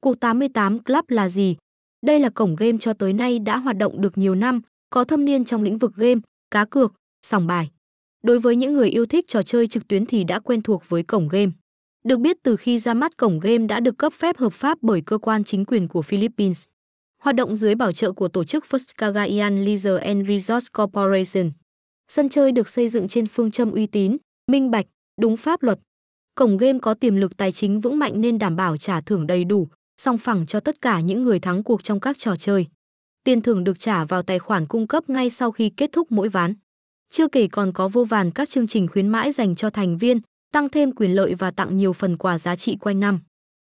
Cuộc 88 Club là gì? Đây là cổng game cho tới nay đã hoạt động được nhiều năm, có thâm niên trong lĩnh vực game, cá cược, sòng bài. Đối với những người yêu thích trò chơi trực tuyến thì đã quen thuộc với cổng game. Được biết từ khi ra mắt cổng game đã được cấp phép hợp pháp bởi cơ quan chính quyền của Philippines. Hoạt động dưới bảo trợ của tổ chức First Cagayan Leisure and Resort Corporation. Sân chơi được xây dựng trên phương châm uy tín, minh bạch, đúng pháp luật. Cổng game có tiềm lực tài chính vững mạnh nên đảm bảo trả thưởng đầy đủ, song phẳng cho tất cả những người thắng cuộc trong các trò chơi. Tiền thưởng được trả vào tài khoản cung cấp ngay sau khi kết thúc mỗi ván. Chưa kể còn có vô vàn các chương trình khuyến mãi dành cho thành viên, tăng thêm quyền lợi và tặng nhiều phần quà giá trị quanh năm.